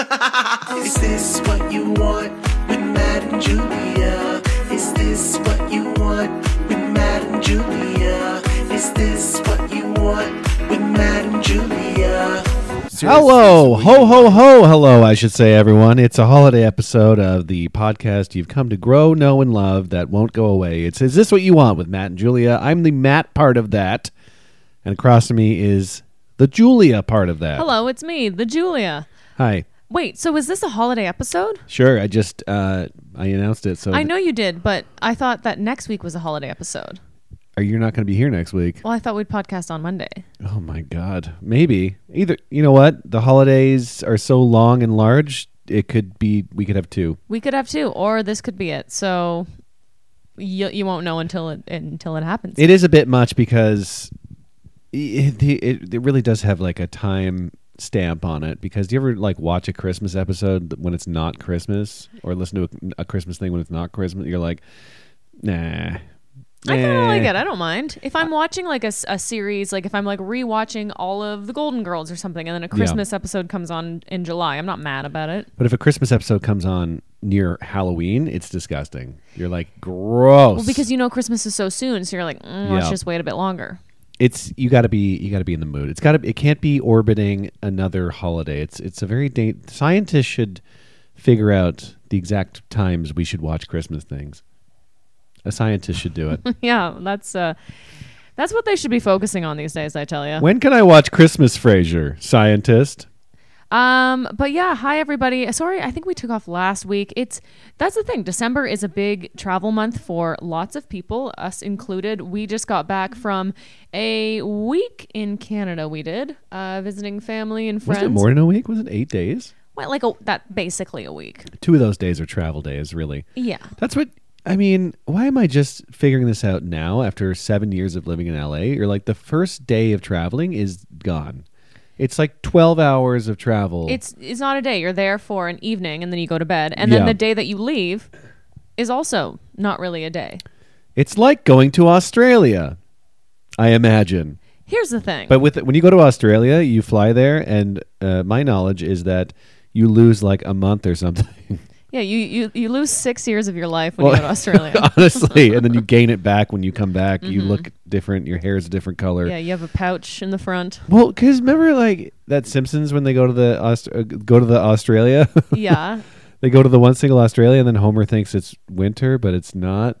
Is this what you want with Matt and Julia? Is this what you want with Matt and Julia? Is this what you want with Matt and Julia? Hello, ho ho ho, hello, I should say, everyone. It's a holiday episode of the podcast you've come to grow, know, and love that won't go away. It's Is This What You Want with Matt and Julia? I'm the Matt part of that, and across from me is the Julia part of that. Hello, it's me, the Julia. Hi. Wait, so is this a holiday episode? Sure, I just uh, I announced it, so I know you did, but I thought that next week was a holiday episode. Are you not going to be here next week? Well, I thought we'd podcast on Monday. Oh my God, maybe either. You know what? The holidays are so long and large. It could be we could have two. We could have two, or this could be it. So you, you won't know until it until it happens. It is a bit much because it, it, it really does have like a time stamp on it. Because do you ever like watch a Christmas episode when it's not Christmas, or listen to a, a Christmas thing when it's not Christmas? You're like, nah. I kind of like it. I don't mind if I'm watching like a, a series, like if I'm like rewatching all of the Golden Girls or something, and then a Christmas episode comes on in July. I'm not mad about it. But if a Christmas episode comes on near Halloween, it's disgusting. You're like, gross. Well, because you know Christmas is so soon, so you're like, mm, let's Yeah. just wait a bit longer. It's you got to be you got to be in the mood. It's got to it can't be orbiting another holiday. It's it's a very da- scientists should figure out the exact times we should watch Christmas things. A scientist should do it. yeah, that's uh, that's what they should be focusing on these days. I tell you. when can I watch Christmas Frasier? Scientist. Um, but yeah, hi everybody. Sorry, I think we took off last week. It's that's the thing. December is a big travel month for lots of people, us included. We just got back from a week in Canada. We did uh, visiting family and friends. Was it more than a week? Was it eight days? Well, like a, that, basically a week. Two of those days are travel days, really. Yeah. That's what I mean. Why am I just figuring this out now after seven years of living in LA? You're like the first day of traveling is gone. It's like twelve hours of travel. It's it's not a day. You're there for an evening and then you go to bed, and then Yeah. the day that you leave is also not really a day. It's like going to Australia, I imagine. Here's the thing. But with when you go to Australia, you fly there, and uh, my knowledge is that you lose like a month or something. yeah, you, you you lose six years of your life when Well, you go to Australia. honestly, and then you gain it back when you come back. You look different. Your hair is a different color. Yeah, you have a pouch in the front. Well, because remember, like that Simpsons when they go to the Aust- uh, go to the Australia, Yeah. they go to the one single Australia, and then Homer thinks it's winter, but it's not.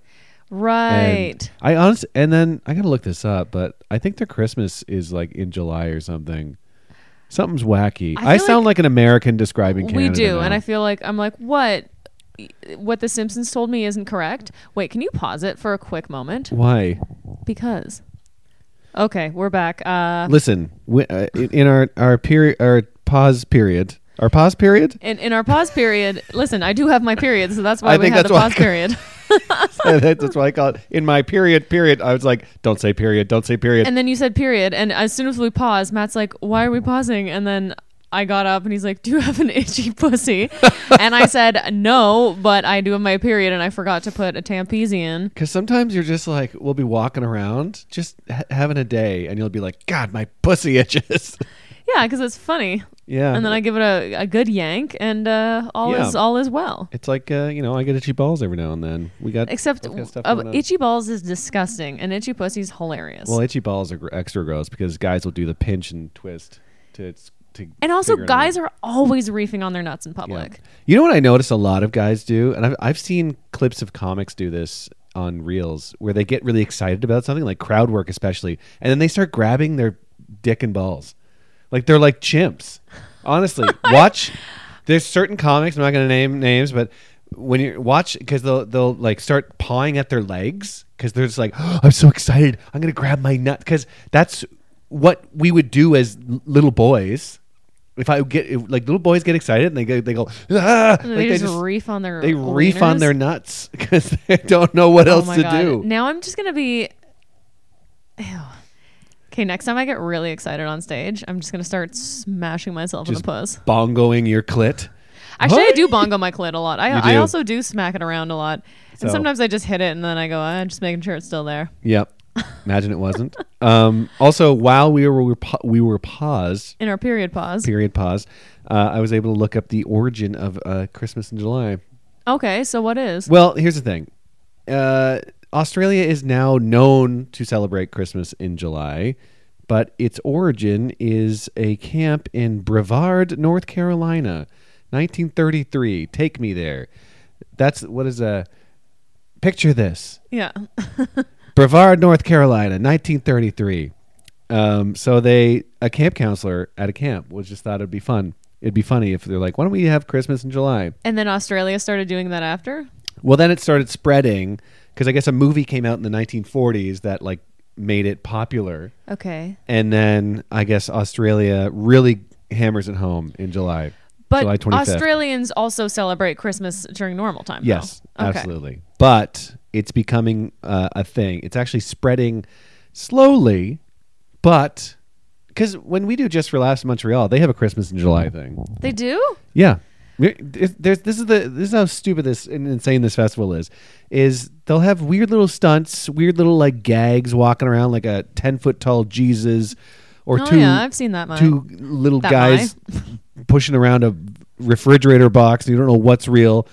Right. And I honest, and then I gotta look this up, but I think their Christmas is like in July or something. Something's wacky. I I, feel sound like like, an American describing Canada. we do, now. and I feel like I'm like, what? What the Simpsons told me isn't correct. Wait, can you pause it for a quick moment? why? Because. Okay, we're back. Uh, Listen, we, uh, in, in our our period, our pause period, our pause period. in, in our pause period, listen, I do have my period, so that's why I we think had that's the why- pause period. That's why I call it in my period. Period. I was like, don't say period. Don't say period. And then you said period, and as soon as we paused, Matt's like, "Why are we pausing?" And then I got up, and he's like, "Do you have an itchy pussy?" and I said, "No, but I do have my period, and I forgot to put a Tampezi in." Because sometimes you're just like, we'll be walking around, just ha- having a day, and you'll be like, God, my pussy itches. Yeah, because it's funny. yeah. And then I give it a, a good yank, and uh, all Yeah. is all is well. It's like, uh, you know, I get itchy balls every now and then. We got Except both got stuff uh, going on. itchy balls is disgusting, and itchy pussy's hilarious. Well, itchy balls are gr- extra gross because guys will do the pinch and twist to to. and also, guys are always reefing on their nuts in Yeah. public. You know what I notice a lot of guys do, and I've I've seen clips of comics do this on reels where they get really excited about something, like crowd work especially, and then they start grabbing their dick and balls, like they're like chimps. Honestly, watch. There's certain comics. I'm not going to name names, but when you watch, because they'll they'll like start pawing at their legs because they're just like, oh, I'm so excited. I'm going to grab my nut because that's what we would do as little boys. If I get if, like little boys get excited and they go they go ah, And like they, they just, just reef on their they reef on their nuts because they don't know what Oh else to God. do. Now I'm just gonna be. Ew. Okay, next time I get really excited on stage, I'm just gonna start smashing myself in the puss. bongoing your clit. Actually, I do bongo my clit a lot. I, I also do smack it around a lot, So- and sometimes I just hit it and then I go, I'm just making sure it's still there. Yep. Imagine it wasn't. um, also, while we were we were, pa- we were paused, In our period pause. period pause, uh, I was able to look up the origin of uh, Christmas in July. Okay, so what is? Well, here's the thing. Uh, Australia is now known to celebrate Christmas in July, but its origin is a camp in Brevard, North Carolina, 1933. Take me there. That's what is a picture this. yeah. Brevard, North Carolina, 1933. Um, so they a camp counselor at a camp was just thought it'd be fun. It'd be funny if they're like, "Why don't we have Christmas in July?" And then Australia started doing that after? Well, then it started spreading because I guess a movie came out in the 1940s that like made it popular, Okay. and then I guess Australia really hammers it home in July. But July 25th. Australians also celebrate Christmas during normal time. though. Yes, Okay. absolutely. But it's becoming uh, a thing. It's actually spreading slowly, but because when we do just for laughs in Montreal, they have a Christmas in July thing. They do? Yeah. There's, this is the this is how stupid this and insane this festival is. Is they'll have weird little stunts, weird little like gags walking around like a ten foot tall Jesus, or oh two yeah, I've seen that. Mine. two little That guys pushing around a refrigerator box. You don't know what's real.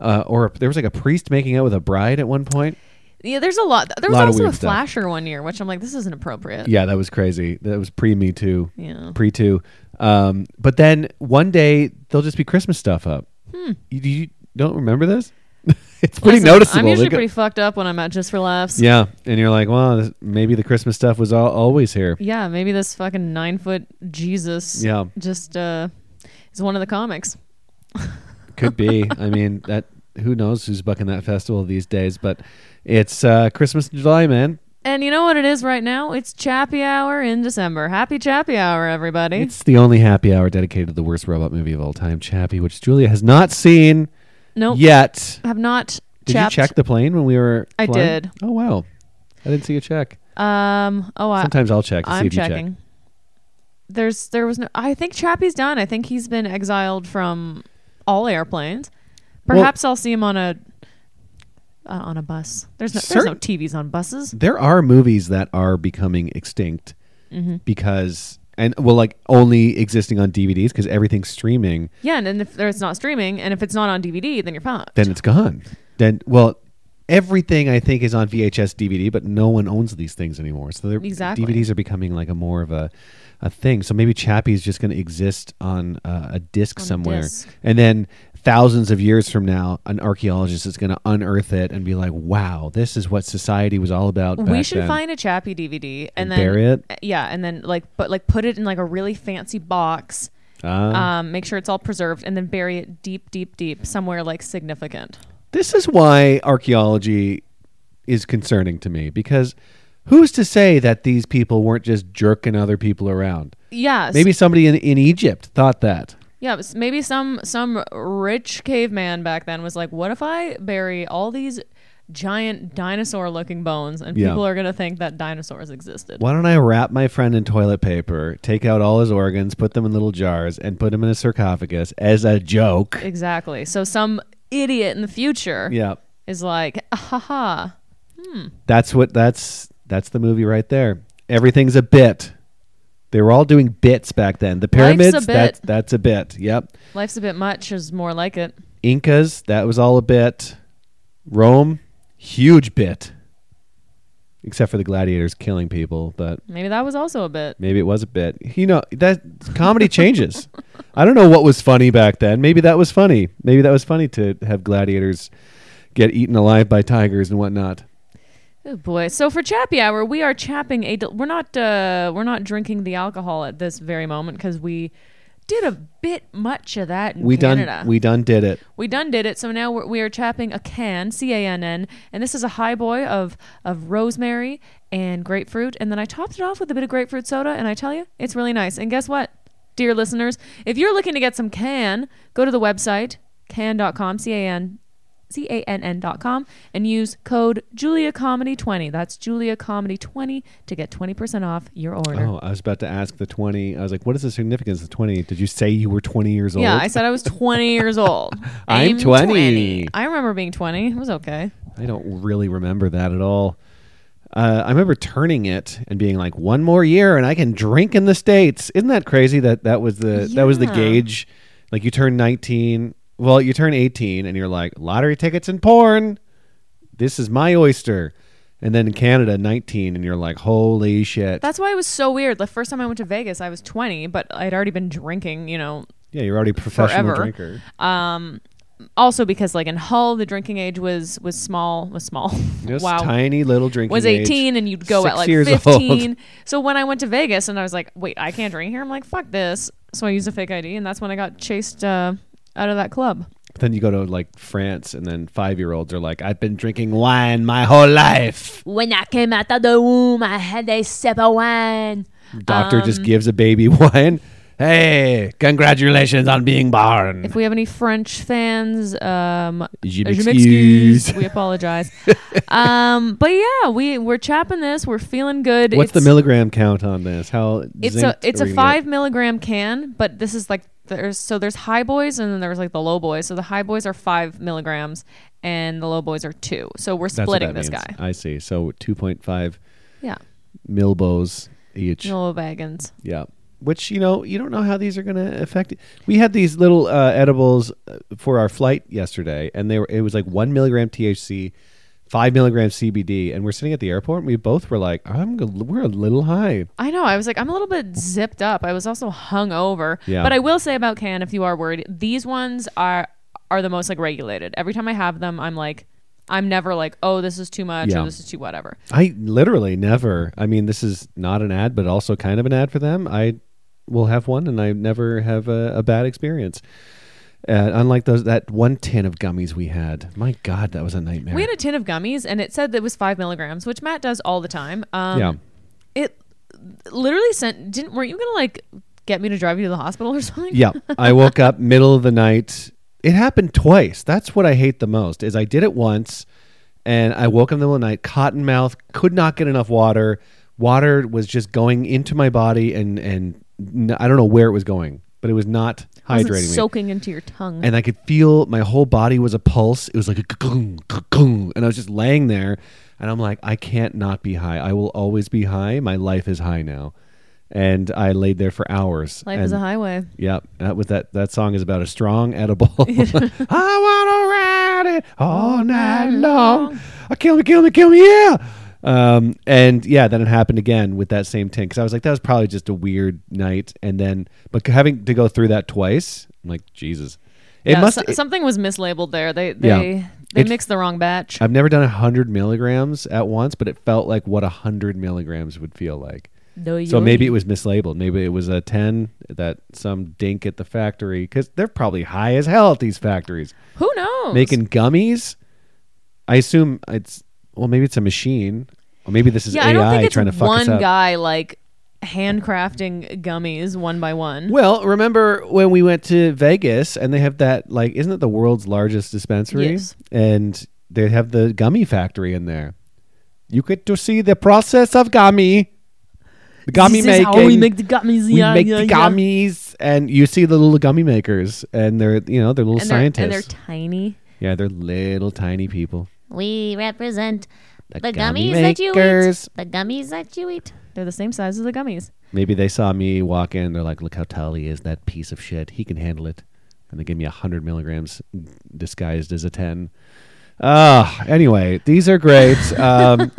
Uh, or there was like a priest making out with a bride at one point. Yeah, there's a lot. There was Lot of also a weird stuff. flasher one year, which I'm like, this isn't appropriate. Yeah, that was crazy. That was pre Me Too. Yeah. Pre Too. Um, but then one day there'll just be Christmas stuff up. You, you don't remember this? it's pretty Listen, noticeable. I'm They usually go- pretty fucked up when I'm at Just for Laughs. yeah, and you're like, well, this, maybe the Christmas stuff was all, always here. Yeah, maybe this fucking nine foot Jesus Yeah. just uh, is one of the comics. Could be. I mean, that who knows who's bucking that festival these days? But it's uh, Christmas in July, man. And you know what it is right now? It's Chappy Hour in December. Happy Chappy Hour, everybody. It's the only happy hour dedicated to the worst robot movie of all time, Chappie, which Julia has not seen nope. yet. Have not Did chapped. you check the plane when we were? I flying? did. Oh wow, I didn't see you check. Um. Oh, I, Sometimes I'll check to see I'm if you checking. There's there was no. I think Chappie's done. I think he's been exiled from all airplanes. Perhaps I'll see him on a uh, on a bus. There's no there's no Certain- TVs on buses. There are movies that are becoming extinct Mm-hmm. because and well, like only existing on DVDs because everything's streaming. Yeah, and then if it's not streaming, and if it's not on DVD, then you're fucked. Then it's gone. Then well. Everything I think is on VHS DVD, but no one owns these things anymore. So they're- Exactly. DVDs are becoming like a more of a, a thing. So maybe Chappie is just going to exist on uh, a disc On a somewhere, disc. and then thousands of years from now, an archaeologist is going to unearth it and be like, "Wow, this is what society was all about." we should then." find a Chappie DVD and, And then bury it? Yeah, and then like but like put it in like a really fancy box. Ah. Um, make sure it's all preserved, and then bury it deep, deep, deep somewhere like significant. This is why archaeology is concerning to me because who's to say that these people weren't just jerking other people around? Yes. Maybe somebody in, in Egypt thought that. Yeah, maybe some some rich caveman back then was like, "What if I bury all these giant dinosaur-looking bones, and Yeah. people are gonna think that dinosaurs existed?" Why don't I wrap my friend in toilet paper, take out all his organs, put them in little jars, and put him in a sarcophagus as a joke? Exactly. So some idiot in the future Yeah, is like, "Ah, "Ha ha." that's what that's that's the movie right there. Everything's a bit. They were all doing bits back then. The pyramids, that's that's a bit. Yep. Life's a bit much is more like it. Incas, that was all a bit. Rome, huge bit. Except for the gladiators killing people, but Maybe that was also a bit. maybe it was a bit. You know, that comedy changes. I don't know what was funny back then. Maybe that was funny. Maybe that was funny to have gladiators get eaten alive by tigers and whatnot. Oh boy! So for Chappy Hour, we are chapping a. Del- we're not. Uh, we're not drinking the alcohol at this very moment because we did a bit much of that in We Canada. done we done did it. We done did it. So now we're, we are chapping a Cann, C A N N, and this is a high boy of of rosemary and grapefruit. And then I topped it off with a bit of grapefruit soda, and I tell you, it's really nice. And guess what, dear listeners, if you're looking to get some Cann, go to the website can.com, C A N. C A N N dot com and use code Julia Comedy 20. That's Julia Comedy 20 to get 20% off your order. Oh, I was about to ask the 20. I was like, what is the significance of 20? Did you say you were 20 years old? Yeah, I said I was 20 years old. I'm 20. I remember being 20. It was okay. I don't really remember that at all. Uh, I remember turning it and being like, one more year and I can drink in the states. Isn't that crazy? That that was the that was the gauge. Like you turn nineteen, well, you turn eighteen, and you're like, lottery tickets and porn. This is my oyster. And then in Canada, nineteen, and you're like, holy shit. That's why it was so weird. The first time I went to Vegas, I was 20, but I'd already been drinking, you know, yeah, you're already a professional Forever. drinker. um also because like in Hull the drinking age was was small was small. Just wow. tiny little drinking. was age. 18 and you'd go at like years 15. old. So when I went to Vegas and I was like, "Wait, I can't drink here." I'm like, "Fuck this." So I used a fake ID and that's when I got chased uh, out of that club. Then you go to like France, and then five year olds are like, I've been drinking wine my whole life. When I came out of the womb, I had a sip of wine. Doctor just Um, gives a baby wine. Hey, congratulations on being born. If we have any French fans, um, Je m'excuse. We apologize. um, but yeah, we we're chapping this. We're feeling good. What's the milligram count on this? How It's a it's a five milligram can, but this is like there's so there's high boys and then there's like the low boys. So the high boys are five milligrams and the low boys are two. So we're get? Splitting this means. guy. I see. So two point five Yeah, milbos each. wagons. Yeah. Which you know you don't know how these are going to affect. it. We had these little uh, edibles uh, for our flight yesterday, and they were it was like one milligram THC, five milligram CBD, and we're sitting at the airport, and we both were like, "I'm we're a little high." I know. I was like, I'm a little bit zipped up. I was also hung over. Yeah. But I will say about Cann, if you are worried, these ones are are the most like regulated. Every time I have them, I'm like, I'm never like, oh, this is too much Yeah. or this is too whatever. I literally never. I mean, this is not an ad, but also kind of an ad for them. I will have one, and I never have a, a bad experience. Uh, unlike those that one tin of gummies we had, my God, that was a nightmare. We had a tin of gummies and it said that it was five milligrams, which Matt does all the time. Um, yeah, It literally sent. Didn't weren't you gonna like get me to drive you to the hospital or something? yeah. I woke up middle of the night. It happened twice. That's what I hate the most. Is I did it once, and I woke up in the middle of the night, cotton mouth, could not get enough water. Water was just going into my body, and and I don't know where it was going, but it was not Was it hydrating me. soaking into your tongue. and I could feel my whole body was a pulse. It was like a gung, gung, and I was just laying there, and I'm like, I can't not be high. I will always be high. My life is high now, and I laid there for hours. Life and, is a highway. Yep, that was that. That song is about a strong edible. I wanna ride it all night long. Uh, kill me, kill me, kill me, yeah. Um, and yeah, then it happened again with that same tin because I was like, that was probably just a weird night. And then, but having to go through that twice, I'm like, Jesus, it yeah, must. so- it- something was mislabeled there. They they Yeah. they It- mixed the wrong batch. I've never done a hundred milligrams at once, but it felt like what a hundred milligrams would feel like. So maybe it was mislabeled. Maybe it was a 10 that some dink at the factory because they're probably high as hell at these factories Who knows? making gummies. I assume it's well, maybe it's a machine, or maybe this is yeah, AI I don't think it's trying to fuck us one up. guy like handcrafting gummies one by one. Well, remember when we went to Vegas and they have that like, isn't it the world's largest dispensary? Yes. And they have the gummy factory in there. You get to see the process of gummy. The gummy this making. we make the gummies. we yeah, make yeah, the yeah. gummies and you see the little gummy makers and they're you know they're little and they're, scientists and they're tiny. yeah they're little tiny people We represent The the, gummy gummies that you eat. The gummies that you eat. They're the same size as the gummies. maybe they saw me walk in they're like look how tall he is that piece of shit he can handle it and they gave me a hundred milligrams disguised as a 10 Ah, anyway these are great um,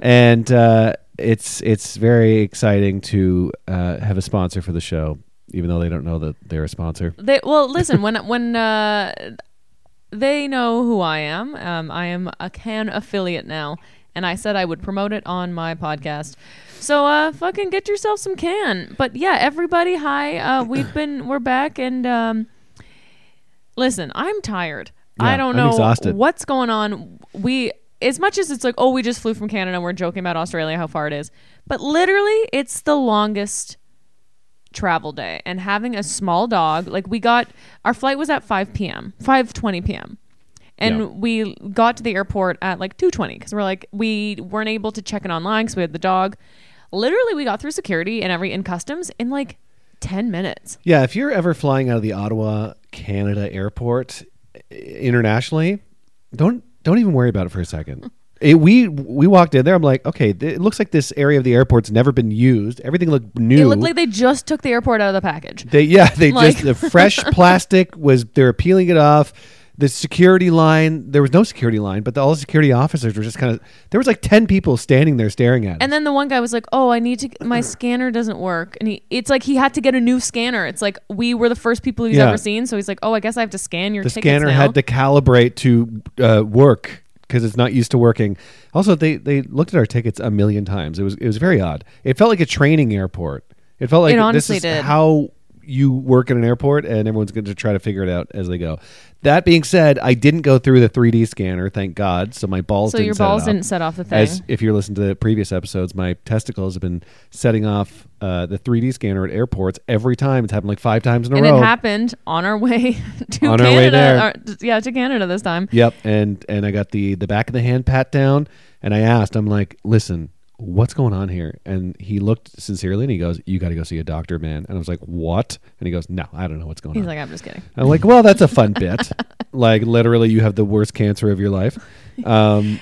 and uh, it's it's very exciting to uh, have a sponsor for the show even though they don't know that they're a sponsor They well, listen when when uh, they know who I am. Um, I am a Cann affiliate now, and I said I would promote it on my podcast. So uh, fucking get yourself some Cann. But yeah, everybody, hi. Uh, we've been we're back, and um, listen, I'm tired. I don't I'm know exhausted. what's going on. We as much as it's like, oh, we just flew from Canada we're joking about Australia, how far it is. But literally, it's the longest travel day and having a small dog like we got our flight was at 5 p.m 5.20 p.m and Yeah. we got to the airport at like 2.20 because we're like we weren't able to check in online because we had the dog literally we got through security and every in customs in like 10 minutes Yeah, if you're ever flying out of the Ottawa, Canada airport internationally, don't don't even worry about it for a second. It, we we walked in there. I'm like, okay, th- it looks like this area of the airport's never been used. Everything looked new. It looked like they just took the airport out of the package. They yeah, they Like- just the fresh plastic was they're peeling it off. The security line, there was no security line, but the, all the security officers were just kind of there was like 10 people standing there staring at us. And then the one guy was like, "Oh, I need to. My scanner doesn't work." And he, it's like he had to get a new scanner. It's like we were the first people he's Yeah. ever seen. So he's like, "Oh, I guess I have to scan your the tickets scanner now." had to calibrate to uh, work because it's not used to working. Also, they they looked at our tickets a million times. It was it was very odd. It felt like a training airport. It felt like It this is did. how you work in an airport, and everyone's going to try to figure it out as they go. That being said, I didn't go through the 3D scanner, thank God. So my balls. so didn't your set balls off. didn't set off the thing. As if you're listening to the previous episodes, my testicles have been setting off uh, the 3D scanner at airports every time. It's happened like five times in a and row. it happened on our way to On our Canada. way there. or- yeah, to Canada this time. Yep, and and I got the the back of the hand pat down, and I asked, I'm like, listen, what's going on here? And he looked sincerely, and he goes, you got to go see a doctor, man. And I was like, what? And he goes, no, I don't know what's going He's on. He's like, "I'm just kidding." I'm like, well, that's a fun bit. like literally, you have the worst cancer of your life. Um,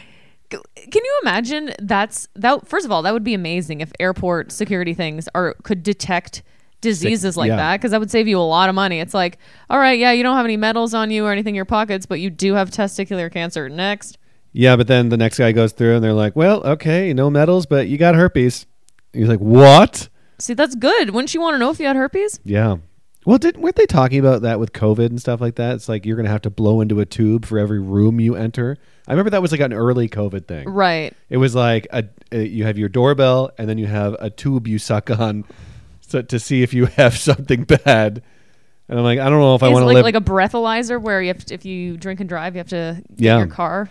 Can you imagine? That's that. First of all, that would be amazing if airport security things are could detect diseases like yeah. that because that would save you a lot of money. It's like, all right, yeah, you don't have any medals on you or anything in your pockets, but you do have testicular cancer. Next. Yeah, but then the next guy goes through, and they're like, well, okay, no medals, but you got herpes. He's like, what? See, that's good. Wouldn't you want to know if you had herpes? Yeah. Well, didn't weren't they talking about that with COVID and stuff like that? It's like you're gonna have to blow into a tube for every room you enter. I remember that was like an early COVID thing. Right. It was like a, a you have your doorbell and then you have a tube you suck on, so to see if you have something bad. And I'm like, I don't know if I want to like, live. like a breathalyzer where you have to, if you drink and drive, you have to get Yeah. your car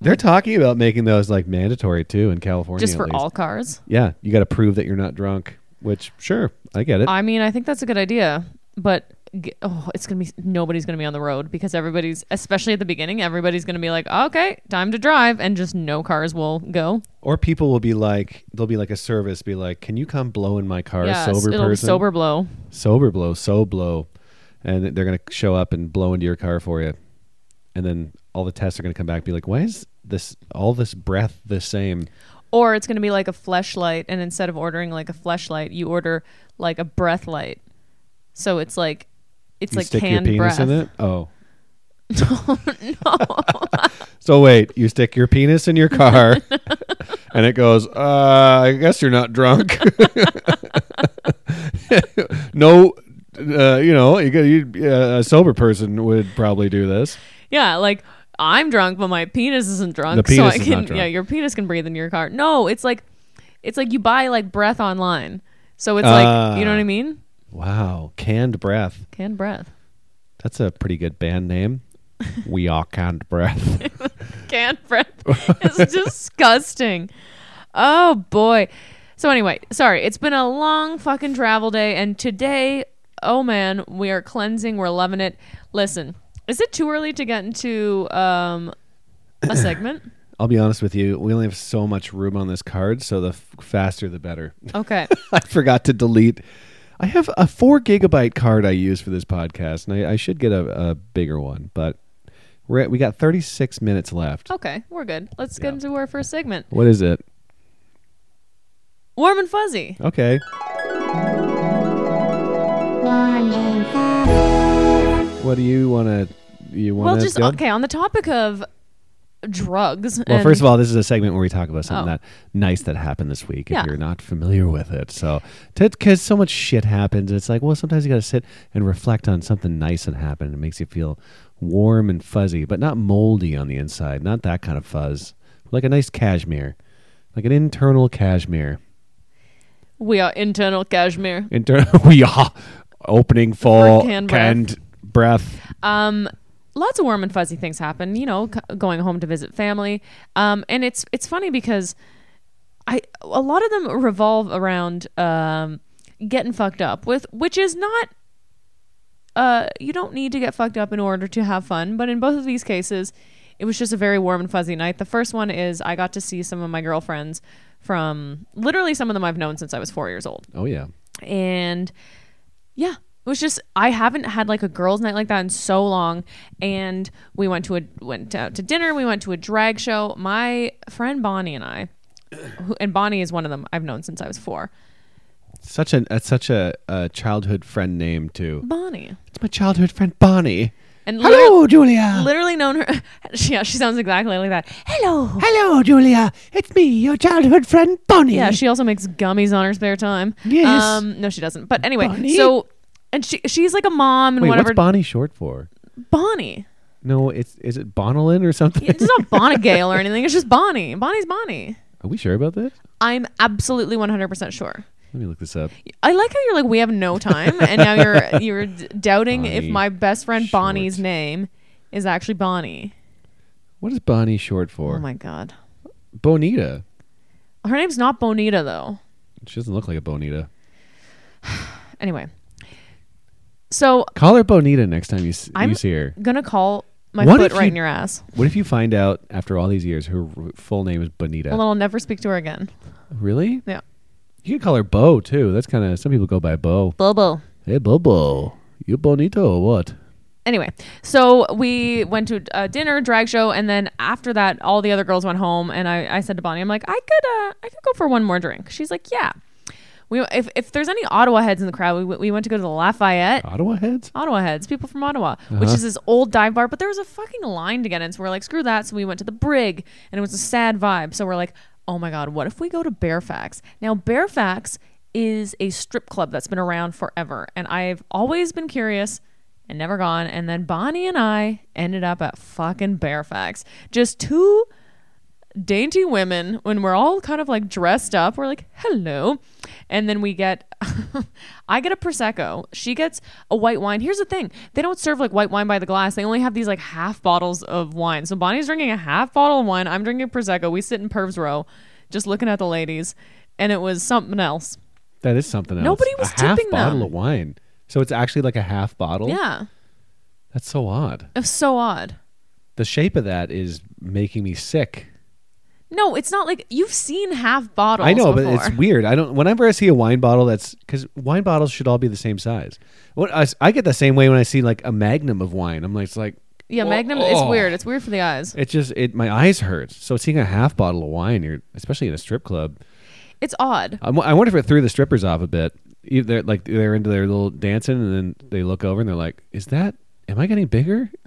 They're talking about making those like mandatory too in California. just for all cars. Yeah, you got to prove that you're not drunk. Which sure, I get it. I mean, I think that's a good idea, but g- oh, it's gonna be nobody's gonna be on the road because everybody's, especially at the beginning, everybody's gonna be like, okay, time to drive, and just no cars will go. or people will be like, there'll be like a service, be like, can you come blow in my car, yeah, sober it'll person? be sober blow. sober blow, so blow, and they're gonna show up and blow into your car for you, and then all the tests are gonna come back and be like, why is this all this breath the same? Or it's gonna be like a fleshlight, and instead of ordering like a fleshlight, you order like a breath light. So it's like it's you like stick your canned penis breath. in it. Oh. No. so wait, you stick your penis in your car, and it goes. Uh, I guess you're not drunk. no, uh, you know, you, you, uh, a sober person would probably do this. Yeah, like I'm drunk, but my penis isn't drunk, The penis so I is can. not drunk. Yeah, your penis can breathe in your car. No, it's like, it's like you buy like breath online, so it's like you know what I Ah. mean? Wow, canned breath. Canned breath. That's a pretty good band name. we are canned breath. Canned breath is disgusting. Oh boy. So anyway, sorry. It's been a long fucking travel day, and today, oh man, we are cleansing. We're loving it. Listen, is it too early to get into um a segment? I'll be honest with you. We only have so much room on this card, so the f- faster the better. Okay. I forgot to delete. I have a four gigabyte card I use for this podcast, and I, I should get a, a bigger one. But we're at, we got 36 minutes left. Okay, we're good. Let's get Yeah. into our first segment. What is it? Warm and fuzzy. Okay. What do you want to? You want Well, just okay. On the topic of drugs. Well, first of all, this is a segment where we talk about something Oh. that nice that happened this week. If Yeah. you're not familiar with it, so because so much shit happens, it's like well, sometimes you got to sit and reflect on something nice that happened. It makes you feel warm and fuzzy, but not moldy on the inside. Not that kind of fuzz. Like a nice cashmere, like an internal cashmere. we are internal cashmere. Internal. we are opening for canned canned, breath. Um, lots of warm and fuzzy things happen. You know, c- going home to visit family. Um, and it's it's funny because I a lot of them revolve around um getting fucked up with, which is not. Uh, you don't need to get fucked up in order to have fun, but in both of these cases, it was just a very warm and fuzzy night. The first one is I got to see some of my girlfriends from literally some of them I've known since I was four years old Oh yeah. and yeah, was just I haven't had like a girls' night like that in so long. And we went to a went out to dinner. We went to a drag show. My friend Bonnie and I, who, and Bonnie is one of them I've known since I was four. Such a uh, such a, a childhood friend name too. Bonnie It's my childhood friend Bonnie. and Hello, Julia. literally known her. yeah, she sounds exactly like that. Hello. Hello, Julia. It's me, your childhood friend Bonnie. Yeah, she also makes gummies on her spare time. Yes. Um, no, she doesn't. But anyway, Bonnie? so and she she's like a mom and Wait, whatever. what's Bonnie short for? Bonnie. No, it's is it Bonolin or something? It's not Bonnegale or anything. It's just Bonnie. Bonnie's Bonnie. Are we sure about this? I'm absolutely 100% sure. Let me look this up. I like how you're like we have no time, and now you're you're d- doubting if Bonnie my best friend Short. Bonnie's name is actually Bonnie. What is Bonnie short for? Oh my god, Bonita. her name's not Bonita though. She doesn't look like a Bonita. Anyway, so Call her Bonita next time you, s- I'm you see her. gonna call my What foot if right you- in your ass. What if you find out after all these years her r- full name is Bonita? Well, I'll never speak to her again. really? Yeah. You can call her Bo too. That's kind of some people go by Bo. Bobo. Hey Bobo, you Bonito or what? Anyway, so we went to a dinner, drag show, and then after that, all the other girls went home. And I, I said to Bonnie, I'm like, I could, uh, I could go for one more drink. She's like, Yeah. We, if, if there's any Ottawa heads in the crowd, we, we went to go to the Lafayette. Ottawa heads? Ottawa heads, people from Ottawa, which Uh-huh. is this old dive bar, but there was a fucking line to get in. So we're like, screw that. So we went to the Brig, and it was a sad vibe. So we're like, oh my God, what if we go to Barefax? Now, Barefax is a strip club that's been around forever. And I've always been curious and never gone. And then Bonnie and I ended up at fucking Barefax. Just two dainty women when we're all kind of like dressed up. We're like hello. And then we get i get a prosecco. She gets a white wine. Here's the thing. They don't serve like white wine by the glass. They only have these like half bottles of wine. So bonnie's drinking a half bottle of wine. I'm drinking prosecco. We sit in pervs row just looking at the ladies. And it was something else. That is something else. Nobody was a half tipping bottle them. of wine. So it's actually like a half bottle. yeah. That's so odd. it's so odd. The shape of that is making me sick. No it's not like you've seen half bottles I know, before. but it's weird. I don't. Whenever I see a wine bottle, that's because wine bottles should all be the same size. What I, I get the same way when I see like a magnum of wine. I'm like, it's like yeah magnum it's weird it's weird for the eyes it just it my eyes hurt. So seeing a half bottle of wine, you're especially in a strip club. it's odd I'm, I wonder if it threw the strippers off a bit. They're like they're into their little dancing, and then they look over and they're like, "Is that? Am I getting bigger?"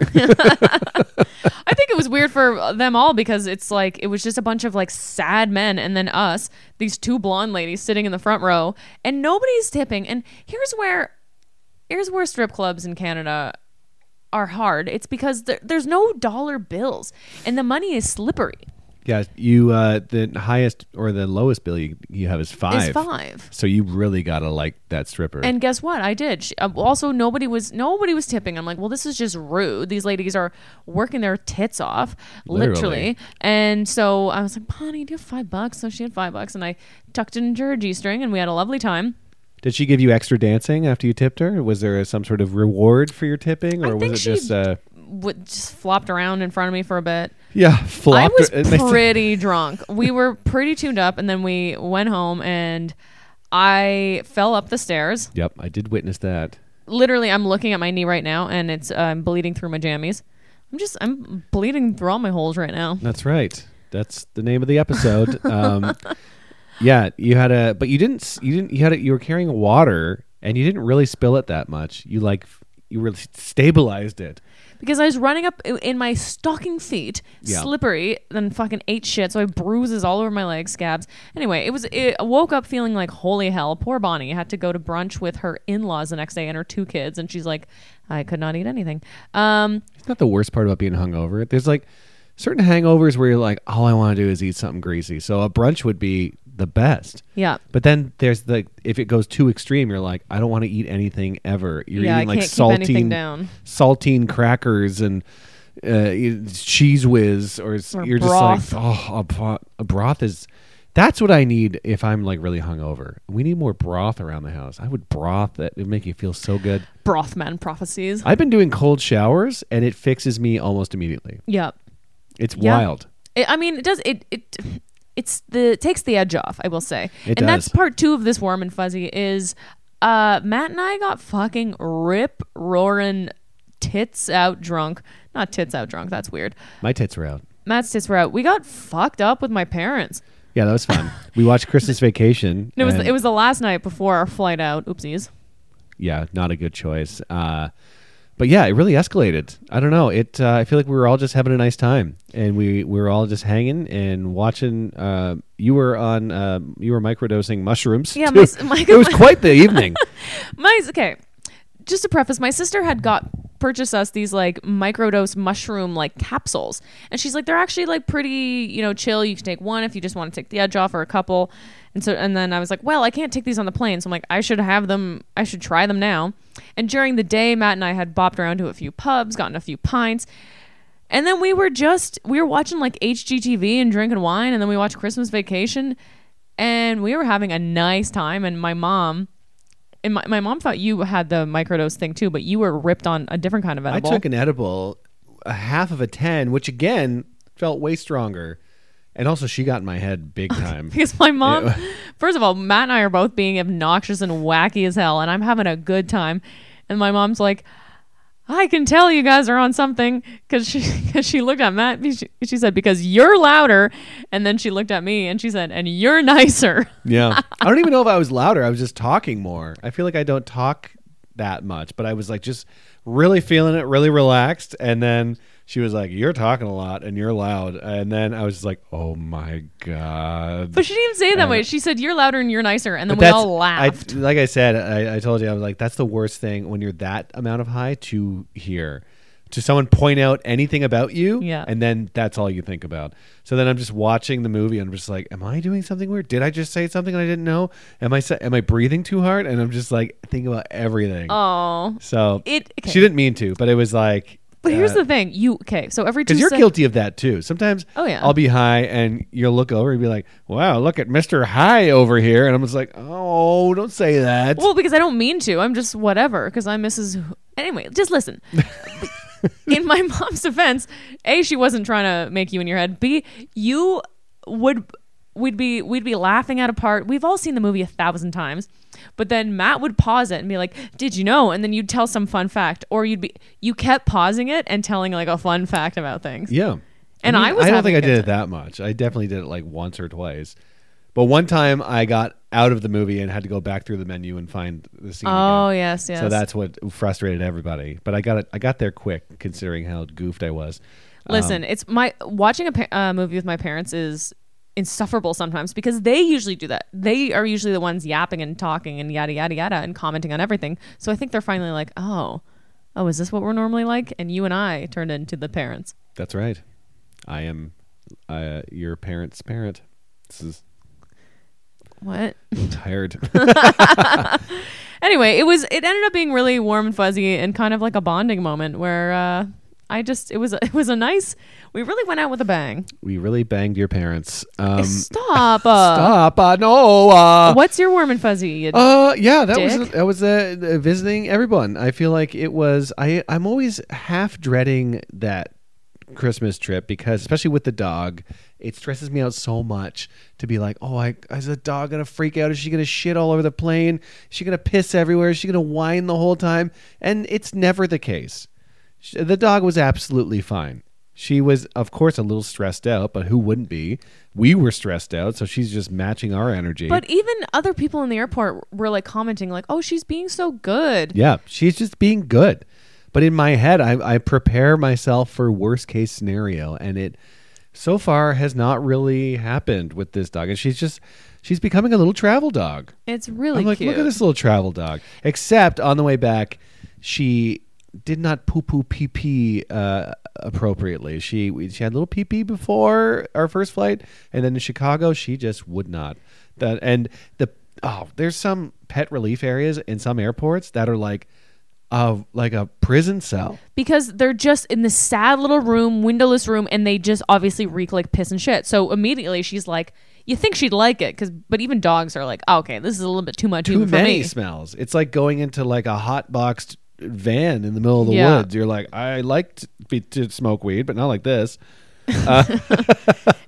I think it was weird for them all because it's like it was just a bunch of like sad men and then us, these two blonde ladies sitting in the front row and nobody's tipping. And here's where here's where strip clubs in Canada are hard. It's because there, there's no dollar bills and the money is slippery. Yeah, you uh the highest or the lowest bill you, you have is five. Is five. So you really gotta like that stripper. And guess what? I did. She, uh, also, nobody was nobody was tipping. I'm like, well, this is just rude. These ladies are working their tits off, literally. Literally. And so I was like, Bonnie, do you have five bucks? So she had five bucks, and I tucked it into her g string, and we had a lovely time. Did she give you extra dancing after you tipped her? Was there some sort of reward for your tipping, or was it just uh, Would just flopped around in front of me for a bit. Yeah, flopped. I was her- and they said- pretty drunk. We were pretty tuned up, and then we went home, and I fell up the stairs. Yep, I did witness that. literally i'm looking at my knee right now and it's i'm bleeding through my jammies i'm just i'm bleeding through all my holes right now That's right. That's the name of the episode. um, yeah, you had a, but you didn't. You didn't. You had a, You were carrying water, and you didn't really spill it that much. You like, you really stabilized it. Because i was running up in my stocking feet Yeah. slippery then fucking ate shit so i have bruises all over my legs scabs anyway it was it, i woke up feeling like holy hell poor bonnie had to go to brunch with her in-laws the next day and her two kids and she's like i could not eat anything um It's not the worst part about being hungover. There's like certain hangovers where you're like, all I want to do is eat something greasy. So a brunch would be the best. yeah But then there's the if it goes too extreme, you're like, I don't want to eat anything ever. You're yeah i eating like can't keep saltine, saltine crackers and uh, Cheez Whiz, or, Or you're broth. just like, oh, a, bro- a broth is. That's what I need if I'm like really hungover. We need more broth around the house. I would broth that would make you feel so good. Broth man prophecies I've been doing cold showers and it fixes me almost immediately. yeah It's Yeah. wild. It, I mean, it does it it it's the it takes the edge off. I will say, It and that's part two of this warm and fuzzy is uh, Matt and I got fucking rip roaring tits out drunk. Not tits out drunk. That's weird. My tits were out. Matt's tits were out. We got fucked up with my parents. Yeah, that was fun. we watched Christmas Vacation. It was it was the last night before our flight out. Oopsies. yeah, not a good choice. Uh, but yeah, it really escalated. I don't know. It. Uh, I feel like we were all just having a nice time, and we, we were all just hanging and watching. Uh, you were on. Uh, you were microdosing mushrooms. Yeah, my- my- it was quite the evening. My okay. Just to preface, my sister had got purchased us these like microdose mushroom like capsules, and she's like, they're actually like pretty, you know, chill. You can take one if you just want to take the edge off, or a couple. And so, and then I was like, well, I can't take these on the plane, so I'm like, I should have them. I should try them now. And during the day, Matt and I had bopped around to a few pubs, gotten a few pints. And then we were just we were watching like HGTV and drinking wine, and then we watched Christmas Vacation, and we were having a nice time. And my mom, and my, my mom thought you had the microdose thing too, but you were ripped on a different kind of edible. I took an edible, a half of a ten, which again felt way stronger, and also she got in my head big time. because my mom, first of all, Matt and I are both being obnoxious and wacky as hell, and I'm having a good time. And my mom's like, I can tell you guys are on something because she cause she looked at Matt. She, she said because you're louder, and then she looked at me and she said, and you're nicer. Yeah. I don't even know if I was louder. I was just talking more. I feel like I don't talk that much, but I was like just really feeling it, really relaxed. And then she was like, You're talking a lot and you're loud. And then I was just like, Oh my God. But she didn't even say it that And- way. She said you're louder and you're nicer, and then we all laughed. I, like I said, I, I told you, I was like, that's the worst thing when you're that amount of high to hear. To someone point out anything about you, Yeah. and then that's all you think about. So then I'm just watching the movie, and I'm just like, "Am I doing something weird? Did I just say something I didn't know? Am I am I breathing too hard?" And I'm just like thinking about everything. oh, so it. Okay. she didn't mean to, but it was like. But here's the thing, you okay? So every two because you're sec- guilty of that too. Sometimes Oh, yeah. I'll be high and you'll look over and be like, "Wow, look at Mister High over here," and I'm just like, "Oh, don't say that." Well, because I don't mean to. I'm just whatever. Because I'm Mrs. Anyway, just listen. in my mom's defense, a she wasn't trying to make you in your head. B you would we'd be we'd be laughing at a part. We've all seen the movie a thousand times, but then Matt would pause it and be like, "Did you know?" And then you'd tell some fun fact, or you'd be you kept pausing it and telling like a fun fact about things. Yeah. And I was I don't think I did it that much. I definitely did it like once or twice. But one time I got out of the movie and had to go back through the menu and find the scene. Oh again. yes, yes. So that's what frustrated everybody. But I got it. I got there quick, considering how goofed I was. Um, Listen, it's my watching a pa- uh, movie with my parents is insufferable sometimes because they usually do that. They are usually the ones yapping and talking and yada yada yada and commenting on everything. So I think they're finally like, oh, oh, is this what we're normally like? And you and I turned into the parents. that's right. I am uh, your parents' parent. This is What? I'm tired. Anyway, it was. It ended up being really warm and fuzzy and kind of like a bonding moment where uh, I just it was it was a nice. We really went out with a bang. we really banged your parents. Um, Stop. Uh, stop. Uh, no. Uh, What's your warm and fuzzy? you- Uh, yeah, that was Dick? that was uh, uh, visiting everyone. I feel like it was. I I'm always half dreading that Christmas trip because, especially with the dog, it stresses me out so much to be like, oh, I is the dog gonna freak out? Is she gonna shit all over the plane? Is she gonna piss everywhere? Is she gonna whine the whole time? And it's never the case. The dog was absolutely fine. She was, of course, a little stressed out, but who wouldn't be? We were stressed out, so she's just matching our energy. But even other people in the airport were like commenting, like, "Oh, she's being so good." Yeah, she's just being good. But in my head, I, I prepare myself for worst case scenario, and it so far has not really happened with this dog. And she's just she's becoming a little travel dog. It's really I'm like, cute. look at this little travel dog. Except on the way back, she did not poo poo pee pee uh, appropriately. She we- she had a little pee pee before our first flight, and then in Chicago, she just would not. That and the oh, there's some pet relief areas in some airports that are like. Uh, like a prison cell. because they're just in this sad little room, windowless room, and they just obviously reek like piss and shit. So immediately she's like, "You think she'd like it?" Because, but even dogs are like, oh, "Okay, this is a little bit too much Too even for many me." smells. It's like going into like a hot boxed van in the middle of the Yeah. woods. You're like, I like to, be, to smoke weed, but not like this.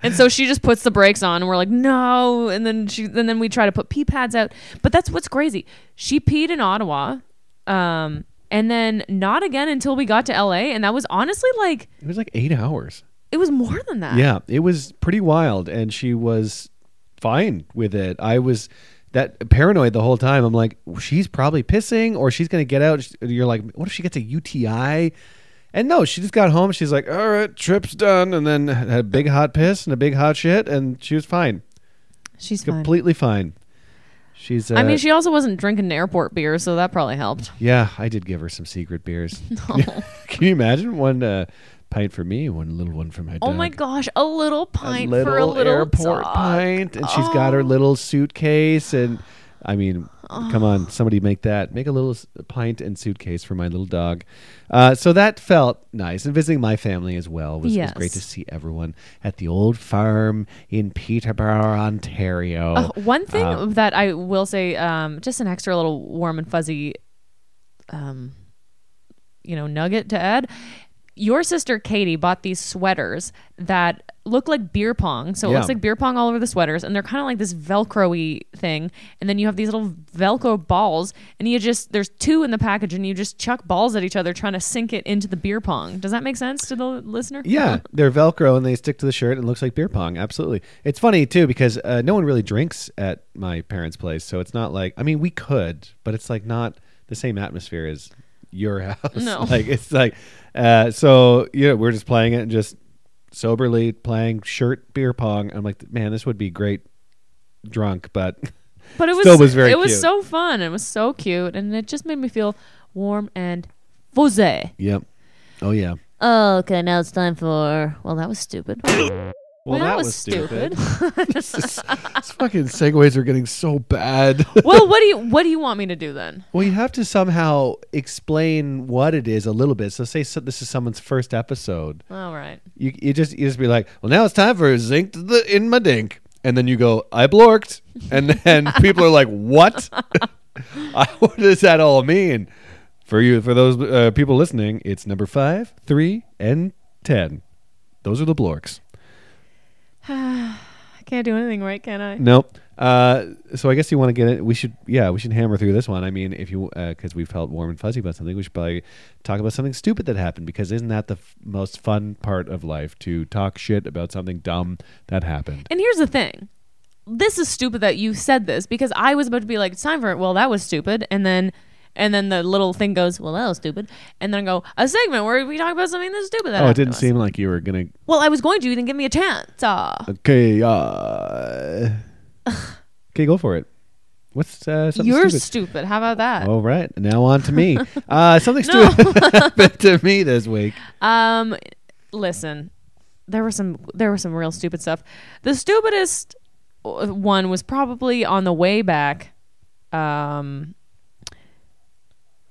and so she just puts the brakes on, and we're like, no. And then she, and then we try to put pee pads out. But that's what's crazy. She peed in Ottawa, um, and then not again until we got to LA, and that was honestly like It was like eight hours. it was more than that. Yeah, it was pretty wild, and she was fine with it. I was that paranoid the whole time. I'm like, she's probably pissing, or she's gonna get out. You're like, what if she gets a UTI? And no, she just got home. She's like, all right, trip's done, and then had a big hot piss and a big hot shit, and she was fine, she's fine. completely fine. She's. Uh, I mean, she also wasn't drinking airport beer, so that probably helped. Yeah, I did give her some secret beers. Can you imagine one uh, pint for me, one little one for my Oh my gosh, a little pint a little, for a little airport dog. pint, and she's got her Oh. little suitcase. And I mean, come on, somebody make that, make a little pint and suitcase for my little dog. Uh, so that felt nice, and visiting my family as well was, was great to see everyone at the old farm in Peterborough, Ontario. Uh, one thing Um, that I will say, um, just an extra little warm and fuzzy, um, you know, nugget to add. Your sister Katie bought these sweaters that look like beer pong. So it Yeah. looks like beer pong all over the sweaters, and they're kind of like this Velcro-y thing. And then you have these little Velcro balls, and you just there's two in the package, and you just chuck balls at each other, trying to sink it into the beer pong. Does that make sense to the listener? Yeah, they're Velcro and they stick to the shirt and it looks like beer pong. Absolutely. It's funny too because uh, no one really drinks at my parents' place, so it's not like I mean we could, but it's like not the same atmosphere as your house. No. like it's like uh, so you know we're just playing it and just soberly playing shirt beer pong. I'm like, man, this would be great drunk, but But it was Still was very it was cute. so fun. It was so cute, and it just made me feel warm and fuzzy. yep. Oh yeah. Oh, okay, now it's time for. Well, that was stupid. Well, that, that was, was stupid. This, this fucking segues are getting so bad. well, what do you what do you want me to do then? Well, you have to somehow explain what it is a little bit. So, say so this is someone's first episode. All right. You you just you just be like, well, now it's time for zinc to the in my dink, and then you go, I blorked, and then people are like, what? I, what does that all mean? For you, for those uh, people listening, it's number five, three, and ten. Those are the blorks. I can't do anything right, can I? Nope. Uh, so I guess you want to get it. We should, yeah, we should hammer through this one. I mean, if you, because we felt warm and fuzzy about something, we should probably talk about something stupid that happened. Because isn't that the f- most fun part of life to talk shit about something dumb that happened? And here's the thing. This is stupid that you said this because I was about to be like, it's time for it. Well, that was stupid. And then and then the little thing goes, well, that was stupid. And then I go, a segment where we talk about something that's stupid. That Oh, it happened to didn't us." seem like you were gonna. Well, I was going to. You didn't give me a chance. Uh, Okay, uh, okay, go for it. What's uh, something you're stupid? stupid. How about that? All right, now on to me. Uh, something No. stupid happened to me this week. Um, listen, there were some there were some real stupid stuff. The stupidest uh, one was probably on the way back. Um,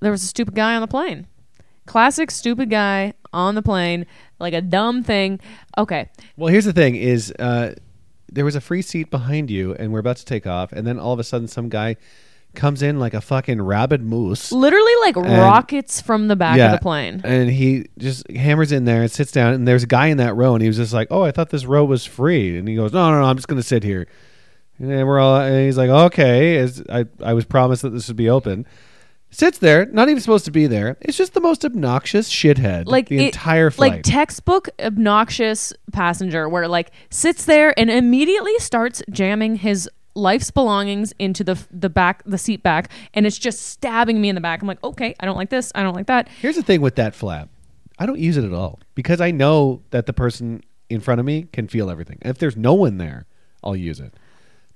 there was a stupid guy on the plane. Classic stupid guy on the plane, like a dumb thing. Okay, Well, here's the thing: is uh, there was a free seat behind you, and we're about to take off, and then all of a sudden, some guy comes in like a fucking rabid moose. literally like rockets from the back of the plane. and he just hammers in there and sits down, and there's a guy in that row, and he was just like, "Oh, I thought this row was free," and he goes, "No, no, no, I'm just gonna sit here." And we're all, and he's like, "Okay," I I was promised that this would be open. Sits there, not even supposed to be there. It's just the most obnoxious shithead. like the it- entire flight. like textbook obnoxious passenger where like sits there and immediately starts jamming his life's belongings into the the back the seat back and it's just stabbing me in the back i'm like okay i don't like this i don't like that Here's the thing with that flap. I don't use it at all because I know that the person in front of me can feel everything. And if there's no one there, I'll use it.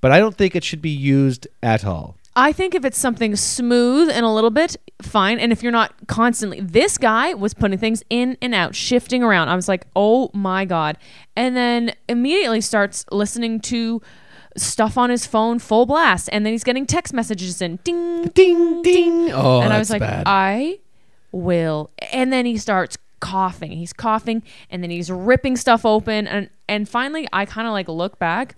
But I don't think it should be used at all. I think if it's something smooth and a little bit fine and if you're not constantly this guy was putting things in and out shifting around i was like oh my god and then immediately starts listening to stuff on his phone full blast and then he's getting text messages in ding Ding ding. Oh, and I was like, bad. I will. And then he starts coughing. He's coughing, and then he's ripping stuff open, and and finally, I kind of like look back,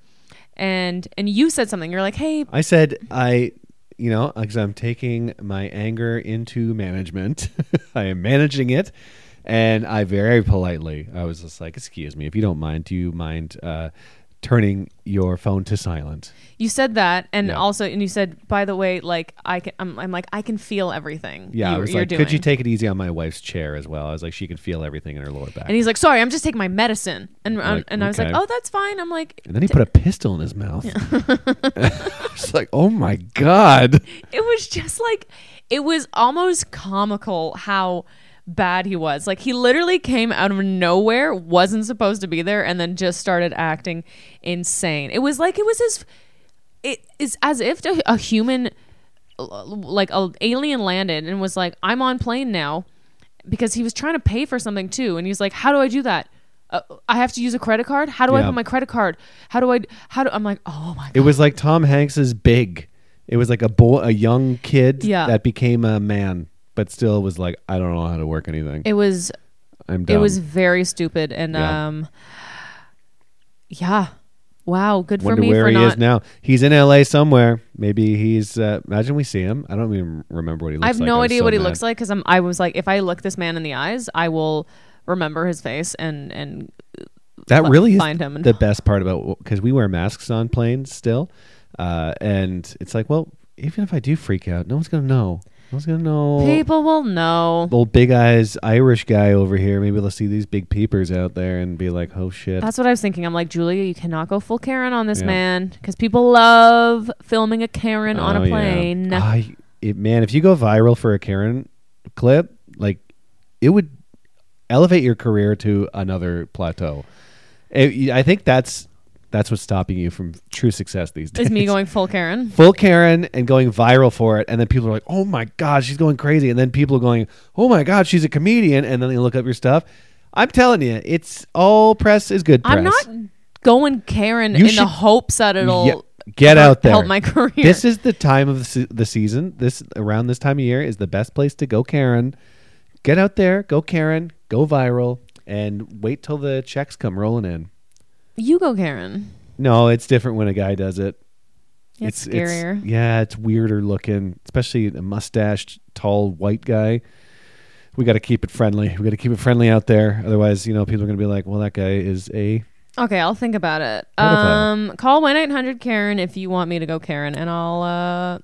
and and you said something. You're like, hey, I said I, you know, because I'm taking my anger into management. I am managing it, And I very politely, I was just like, "Excuse me, if you don't mind, do you mind uh, turning your phone to silent?" You said that, and Yeah. also, and you said, by the way, like I can, I'm, I'm like I can feel everything. Yeah, you, I was like, doing. "Could you take it easy on my wife's chair as well?" I was like, "She can feel everything in her lower back." And he's like, sorry, I'm just taking my medicine, and um, Like, and I was like, oh, that's fine. I'm like, And then he put a pistol in his mouth. I was like, "Oh my god!" it was just like it was almost comical how bad he was like he literally came out of nowhere wasn't supposed to be there and then just started acting insane it was like it was his it is as if a, human like a alien landed and was like i'm on plane now because he was trying to pay for something too and he's like how do i do that uh, I have to use a credit card. How do I put my credit card? How do I? How do I'm like? Oh my god! It was like Tom Hanks's Big. It was like a boy, a young kid Yeah. that became a man, but still was like, "I don't know how to work anything. It was I'm dumb." It was very stupid, and Yeah. um, yeah, wow, good Wonder for me where for he not. is now. He's in L.A. somewhere. Maybe he's. Uh, imagine we see him. I don't even remember what he looks like. I have like. no was idea what he looks like because I'm. I was like, if I look this man in the eyes, I will remember his face and and That fi- really is find him and- the best part about because we wear masks on planes still, uh, and it's like, well, even if I do freak out, no one's gonna know. No one's gonna know. people will know. Old big eyes Irish guy over here. Maybe they'll see these big peepers out there and be like, "Oh shit!" That's what I was thinking. I'm like, Julia, you cannot go full Karen on this Yeah. man because people love filming a Karen on Oh, a yeah. plane. I, it, man, if you go viral for a Karen clip, like it would elevate your career to another plateau. It- I think that's that's what's stopping you from true success these days. Is me going full Karen? full Karen and going viral for it, and then people are like, "Oh my god, she's going crazy," and then people are going, "Oh my god, she's a comedian," and then they look up your stuff. I'm telling you, it's all press is good press. I'm not going Karen You in should- the hopes that it'll Yeah, get help- out there. help my career. This is the time of the, se- the season. This around this time of year is the best place to go, Karen. Get out there, go Karen, go viral, and wait till the checks come rolling in. You go Karen. No, it's different when a guy does it. It's scarier. yeah, it's weirder looking, especially a mustached, tall white guy. We got to keep it friendly. We got to keep it friendly out there. Otherwise, you know, people are going to be like, "Well, that guy is a." Okay, I'll think about it. Um, call one eight hundred Karen if you want me to go Karen, and I'll uh,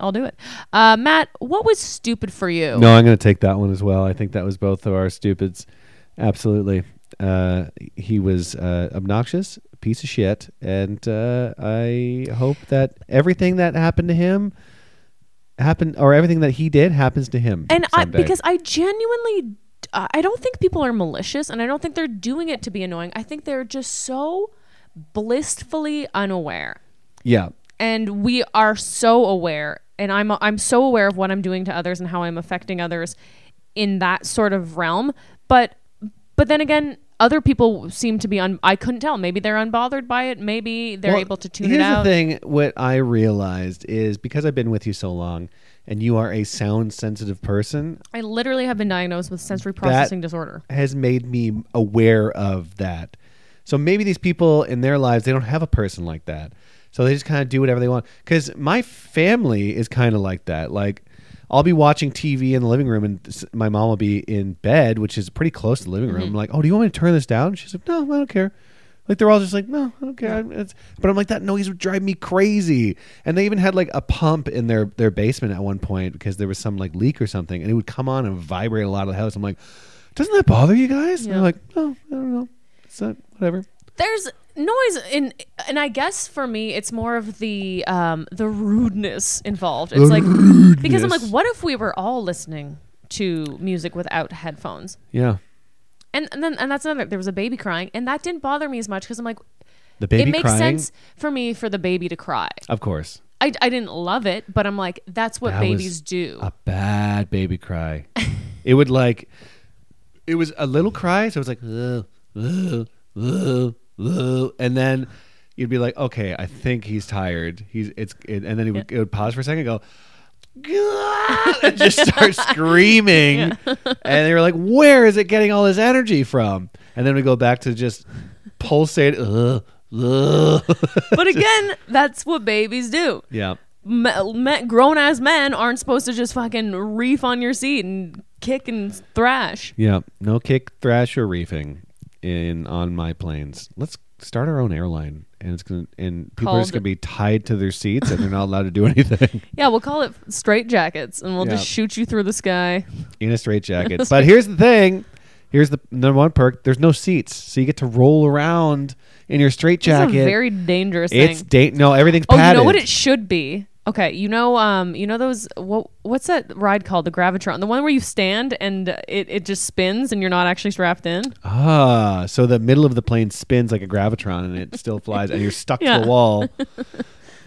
I'll do it. Uh, Matt, what was stupid for you? No, I'm going to take that one as well. I think that was both of our stupids. Absolutely. Uh, he was uh, obnoxious, piece of shit, and uh, I hope that everything that happened to him happened, or everything that he did happens to him. and I someday. because I genuinely uh, I don't think people are malicious, and I don't think they're doing it to be annoying. I think they're just so blissfully unaware, yeah, and we are so aware. And I'm I'm so aware of what I'm doing to others and how I'm affecting others in that sort of realm. But but then again, other people seem to be un. I couldn't tell. Maybe they're unbothered by it. Maybe they're Well, able to tune here's it out. the thing: what I realized is because I've been with you so long, and you are a sound sensitive person, I literally have been diagnosed with sensory processing disorder. has made me aware of that. So maybe these people in their lives they don't have a person like that. So they just kind of do whatever they want. Cuz my family is kind of like that. Like I'll be watching TV in the living room and my mom will be in bed, which is pretty close to the living room. I'm like, "Oh, do you want me to turn this down?" She's like, "No, I don't care." Like they're all just like, "No, I don't care." It's, but I'm like, that noise would drive me crazy. And they even had like a pump in their their basement at one point because there was some like leak or something, and it would come on and vibrate a lot of the house. I'm like, doesn't that bother you guys? And they're like, no, I don't know. It's not whatever. there's noise in and i guess for me it's more of the um the rudeness involved. It's like because i'm like what if we were all listening to music without headphones? Yeah, and, and then and that's another there was a baby crying and that didn't bother me as much because i'm like the baby it makes crying. sense for me for the baby to cry. Of course, I, I didn't love it but i'm like that's what That was babies do. a bad baby cry. it would like, it was a little cry, so it was like, "Ugh, ugh, ugh, ugh," and then you'd be like, okay, I think he's tired. He's it's, it, and then he would, it would pause for a second, and go. And just start screaming, and they were like, "Where is it getting all this energy from?" And then we go back to just pulsate. But again that's what babies do yeah, grown ass men aren't supposed to just fucking reef on your seat and kick and thrash. Yeah, no kick, thrash, or reefing in on my planes. Let's start our own airline, and it's gonna and people are just gonna be tied to their seats, and they're not allowed to do anything Yeah, we'll call it straight jackets, and we'll Yeah. just shoot you through the sky. in a straitjacket. but here's the thing: here's the number one perk. There's no seats, so you get to roll around in your It's a straitjacket. very dangerous It's thing. da- no, everything's Oh, padded. you know what it should be? Okay, you know, um, you know those what what's that ride called? The Gravitron, the one where you stand and it, it just spins and you're not actually strapped in. Ah, so the middle of the plane spins like a gravitron, and it still flies, and you're stuck to Yeah. the wall.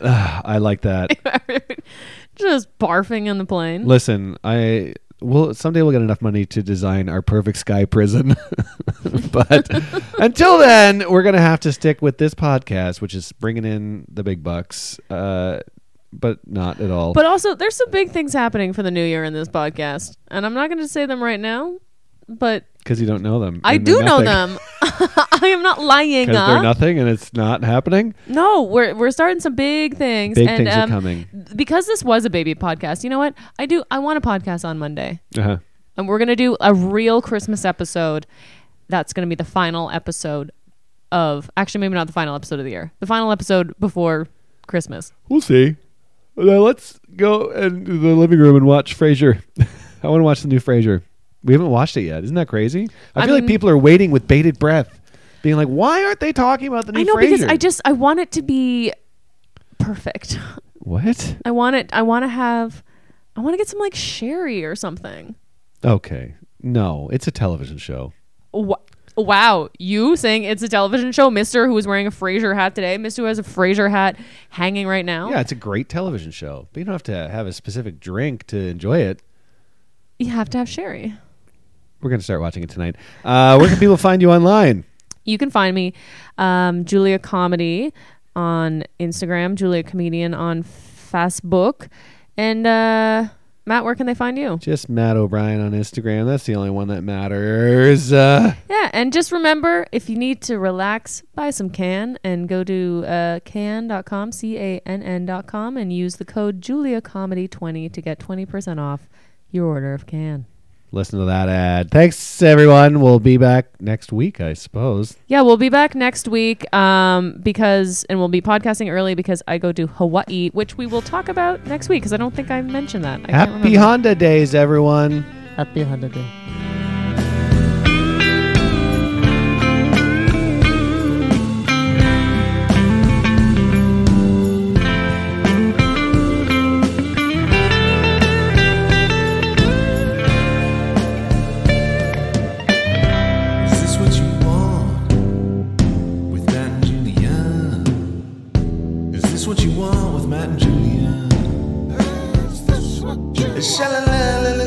Ah, I like that. just barfing in the plane. Listen, I will someday we'll get enough money to design our perfect sky prison. but until then, we're gonna have to stick with this podcast, which is bringing in the big bucks, uh, but not at all. But also, there's some big things happening for the new year in this podcast, and I'm not going to say them right now. But because you don't know them, I do know them. I am not lying. because huh? they're nothing and it's not happening. No, we're we're starting some big things. Big and, things are um, coming. Because this was a baby podcast, you know what? I do. I want a podcast on Monday. Uh-huh. and we're gonna do a real Christmas episode. That's gonna be the final episode of actually maybe not the final episode of the year, the final episode before Christmas. We'll see. Now let's go into the living room and watch Frasier. I want to watch the new Frasier. We haven't watched it yet. Isn't that crazy? I, I feel like people are waiting with bated breath, being like, "Why aren't they talking about the new I know Frasier?" because I just I want it to be perfect. what? I want it. I want to have. I want to get some like sherry or something. Okay, no, it's a television show. Wha- Wow, you saying it's a television show, Mister, who is wearing a Frasier hat today, Mister, who has a Frasier hat hanging right now. Yeah, it's a great television show, but you don't have to have a specific drink to enjoy it. you have to have sherry. We're gonna start watching it tonight. Uh, where can people find you online? You can find me, um, Julia Comedy on Instagram, Julia Comedian on Facebook, and uh, Matt, where can they find you? Just Matt O'Brien on Instagram. That's the only one that matters. Uh, Yeah, and just remember, if you need to relax, buy some Cann and go to uh, cann.com, C-A-N-N.com, and use the code JuliaComedy20 to get 20% off your order of Cann. Listen to that ad. Thanks, everyone. We'll be back next week, I suppose. Yeah, we'll be back next week um, because, and we'll be podcasting early because I go to Hawaii, which we will talk about next week because I don't think I mentioned that. I Happy. Honda Days, everyone. Happy Honda Is Julia? What you want?